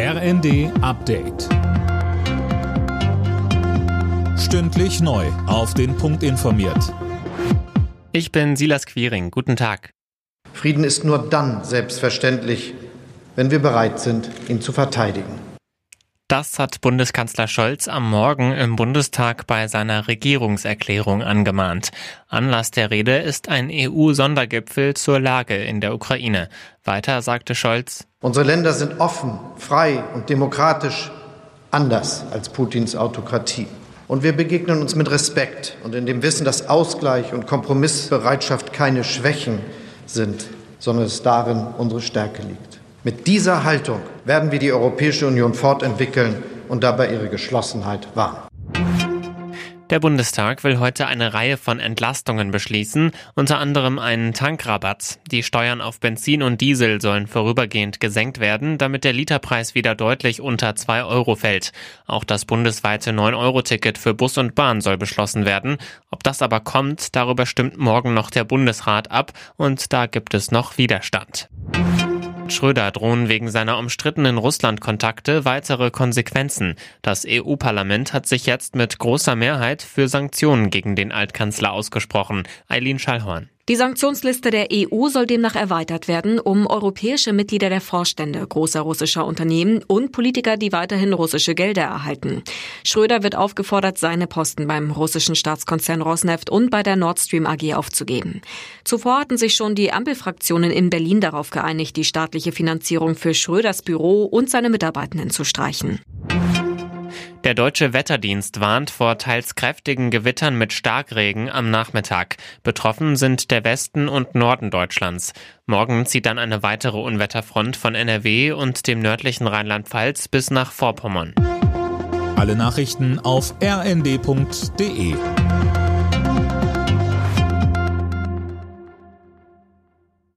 RND Update. Stündlich neu. Auf den Punkt informiert. Ich bin Silas Quiring. Guten Tag. Frieden ist nur dann selbstverständlich, wenn wir bereit sind, ihn zu verteidigen. Das hat Bundeskanzler Scholz am Morgen im Bundestag bei seiner Regierungserklärung angemahnt. Anlass der Rede ist ein EU-Sondergipfel zur Lage in der Ukraine. Weiter sagte Scholz, Unsere Länder sind offen, frei und demokratisch anders als Putins Autokratie. Und wir begegnen uns mit Respekt und in dem Wissen, dass Ausgleich und Kompromissbereitschaft keine Schwächen sind, sondern es darin unsere Stärke liegt. Mit dieser Haltung werden wir die Europäische Union fortentwickeln und dabei ihre Geschlossenheit wahren. Der Bundestag will heute eine Reihe von Entlastungen beschließen, unter anderem einen Tankrabatt. Die Steuern auf Benzin und Diesel sollen vorübergehend gesenkt werden, damit der Literpreis wieder deutlich unter 2 Euro fällt. Auch das bundesweite 9-Euro-Ticket für Bus und Bahn soll beschlossen werden. Ob das aber kommt, darüber stimmt morgen noch der Bundesrat ab und da gibt es noch Widerstand. Schröder drohen wegen seiner umstrittenen Russland-Kontakte weitere Konsequenzen. Das EU-Parlament hat sich jetzt mit großer Mehrheit für Sanktionen gegen den Altkanzler ausgesprochen. Eileen Schallhorn. Die Sanktionsliste der EU soll demnach erweitert werden, um europäische Mitglieder der Vorstände großer russischer Unternehmen und Politiker, die weiterhin russische Gelder erhalten. Schröder wird aufgefordert, seine Posten beim russischen Staatskonzern Rosneft und bei der Nord Stream AG aufzugeben. Zuvor hatten sich schon die Ampelfraktionen in Berlin darauf geeinigt, die staatliche Finanzierung für Schröders Büro und seine Mitarbeitenden zu streichen. Der deutsche Wetterdienst warnt vor teils kräftigen Gewittern mit Starkregen am Nachmittag. Betroffen sind der Westen und Norden Deutschlands. Morgen zieht dann eine weitere Unwetterfront von NRW und dem nördlichen Rheinland-Pfalz bis nach Vorpommern. Alle Nachrichten auf rnd.de